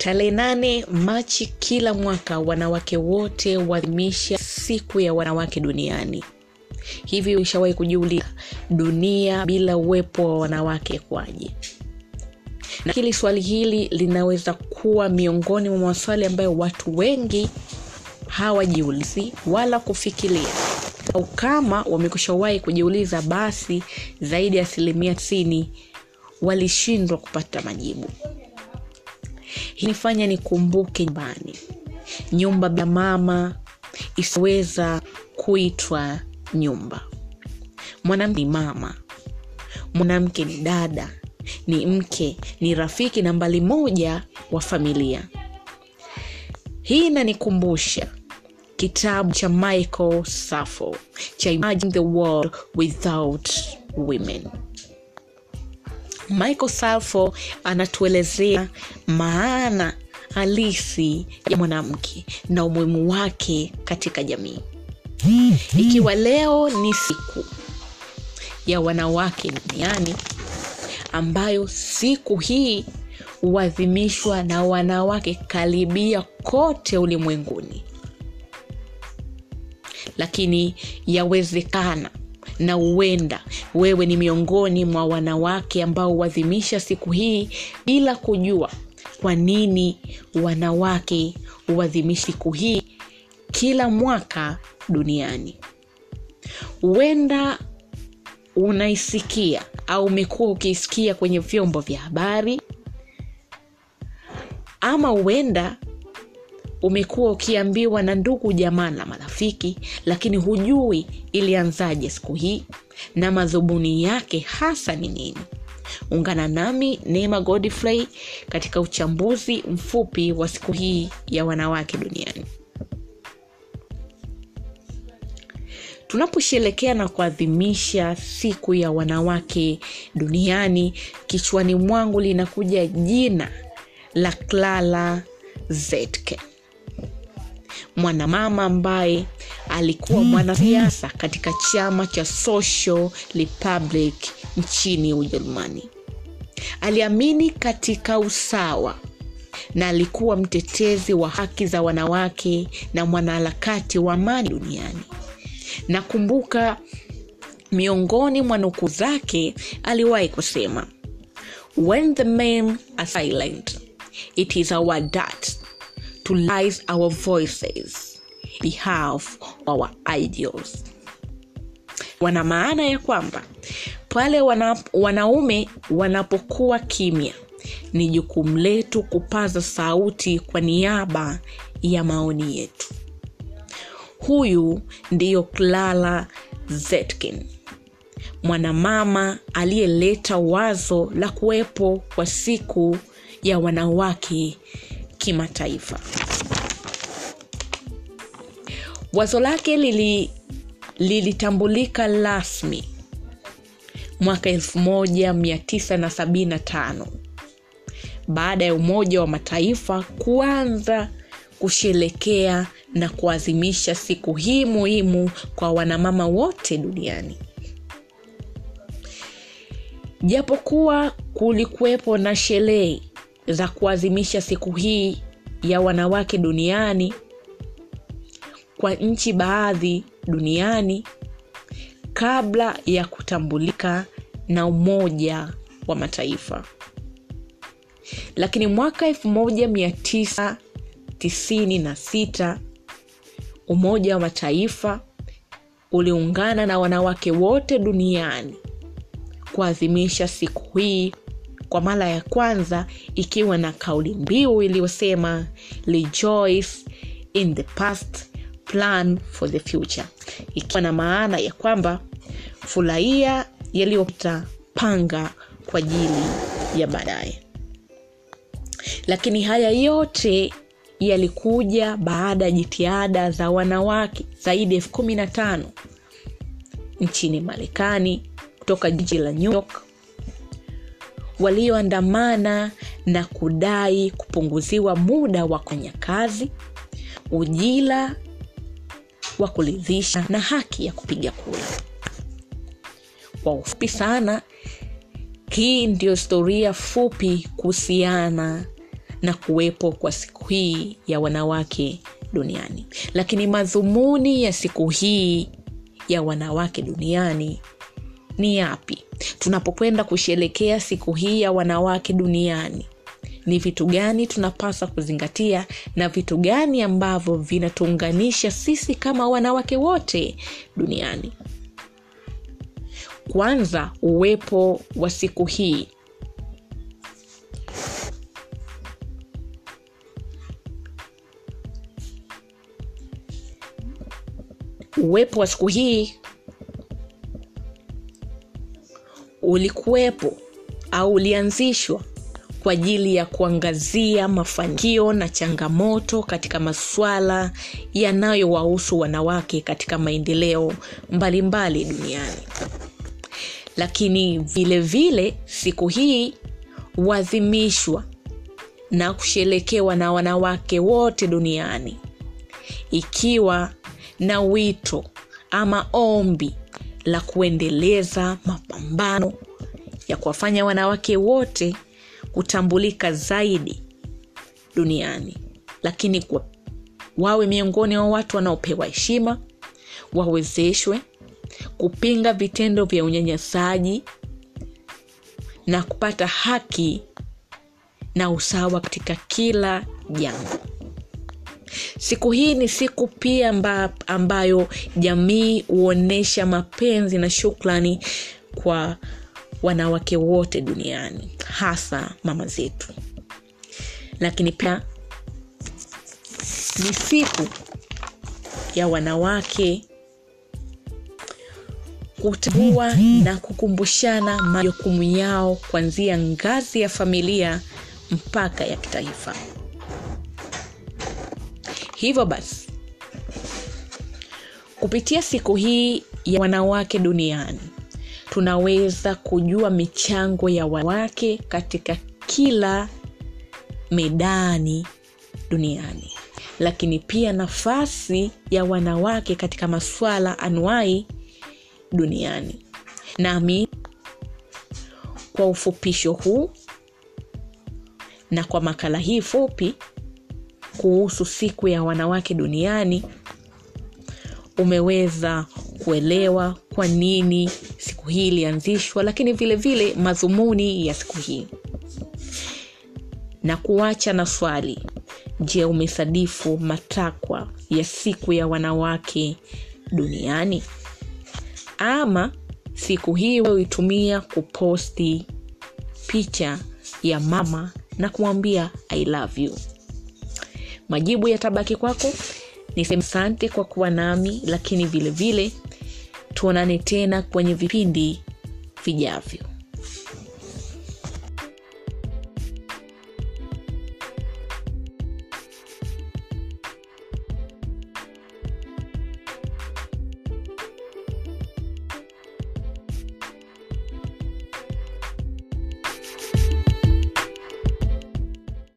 tarehe nane machi kila mwaka wanawake wote huadhimisha siku ya wanawake duniani. Hivi ushawahi kujiuliza dunia bila uwepo wa wanawake kwaje na swali hili linaweza kuwa miongoni mwa maswali ambayo watu wengi hawajiulizi wala kufikiria. Au kama wamekushawahi kujiuliza basi zaidi ya asilimia tisini walishindwa kupata majibu hinifanya nikumbuke nyumbani. Nyumba bila mama isiweza kuitwa nyumba. Mwanamke ni mama. Mwanamke ni dada. Ni mke ni rafiki nambali moja wa familia. Hii inanikumbusha kitabu cha michael safo cha imagine the world without women michael salfo anatuelezea maana halisi ya mwanamke na umuhimu wake katika jamii. Ikiwa leo ni siku ya wanawake duniani ambayo siku hii huadhimishwa na wanawake karibia kote ulimwenguni. Lakini yawezekana na huenda. Wewe ni miongoni mwa wanawake ambao huadhimisha siku hii bila kujua kwa nini wanawake huadhimisha siku hii kila mwaka duniani. Huenda unaisikia au umekuwa ukiisikia kwenye vyombo vya habari ama huenda umekuwa ukiambiwa na ndugu jamaa na marafiki lakini hujui ilianzaje siku hii na madhumuni yake hasa ni nini. Ungana nami neema godfrey katika uchambuzi mfupi wa siku hii ya wanawake duniani. Tunaposherekea na kuadhimisha siku ya wanawake duniani kichwani mwangu linakuja jina la clara zetke mwanamama ambaye alikuwa mwanasiasa katika chama cha social republic nchini ujerumani. Aliamini katika usawa na alikuwa mtetezi wa haki za wanawake na mwanaharakati wa amani duniani. Nakumbuka miongoni mwa nukuu zake aliwahi kusema when the men are silent it is our duty to our voices behalf our ideals wana maana ya kwamba pale wana, wanaume wanapokuwa kimya ni jukumu letu kupaza sauti kwa niaba ya maoni yetu. Huyu ndiyo clara zetkin mwanamama aliyeleta wazo la kuwepo kwa siku ya wanawake kimataifa. Wazo lake lili lilitambulika rasmi mwaka 1975 baada ya umoja wa mataifa kuanza kusherekea na kuadhimisha siku hii muhimu kwa wanamama wote duniani. Japokuwa kulikuwepo na sherehe za kuadhimisha siku hii ya wanawake duniani kwa nchi baadhi duniani kabla ya kutambulika na umoja wa mataifa. Lakini mwaka 1996 umoja wa mataifa uliungana na wanawake wote duniani kuadhimisha siku hii kwa mara ya kwanza ikiwa na kauli mbiu iliyosema rejoice in the past plan for the future. Ikiwa na maana ya kwamba furahia yaliyopita panga kwa ajili ya baadaye. Lakini haya yote yalikuja baada ya jitihada za wanawake zaidi elfu kumi na tano nchini marekani kutoka jiji la new york walioandamana na kudai kupunguziwa muda wa kufanya kazi ujira wa kuridhisha na haki ya kupiga kura. Kwa ufupi sana hii ndio historia fupi kuhusiana na kuwepo kwa siku hii ya wanawake duniani. Lakini madhumuni ya siku hii ya wanawake duniani ni yapi? Tunapokwenda kusherekea siku hii ya wanawake duniani ni vitu gani tunapaswa kuzingatia na vitu gani ambavyo vinatuunganisha sisi kama wanawake wote duniani? Kwanza uwepo wa siku hii. Uwepo wa siku hii ulikuwepo au ulianzishwa kwa ajili ya kuangazia mafanikio na changamoto katika masuala yanayowahusu wanawake katika maendeleo mbalimbali duniani. Lakini vile vile siku hii huadhimishwa na kusherekewa na wanawake wote duniani ikiwa na wito ama ombi la kuendeleza mapambano ya kuwafanya wanawake wote kutambulika zaidi duniani. Lakini kwa, wawe miongoni wa watu wanaopewa heshima wawezeshwe kupinga vitendo vya unyanyasaji na kupata haki na usawa katika kila jambo siku hii ni siku pia mba, ambayo jamii huonyesha mapenzi na shukrani kwa wanawake wote duniani hasa mama zetu. Lakini pia ni siku ya wanawake kutambua na kukumbushana majukumu yao kuanzia ngazi ya familia mpaka ya kitaifa hivyo basi kupitia siku hii ya wanawake duniani tunaweza kujua michango ya wanawake katika kila medani duniani. Lakini pia nafasi ya wanawake katika masuala anuai duniani. Nami kwa ufupisho huu na kwa makala hii fupi kuhusu siku ya wanawake duniani umeweza kuelewa kwa nini siku hii ilianzishwa lakini vile vile madhumuni ya siku hii. Na kuacha na swali je umesadifu matakwa ya siku ya wanawake duniani? Ama siku hii uitumia kuposti picha ya mama na kumwambia i love you majibu yatabaki kwako. Niseme sante kwa kuwa nami lakini vile vile tuonane tena kwenye vipindi vijavyo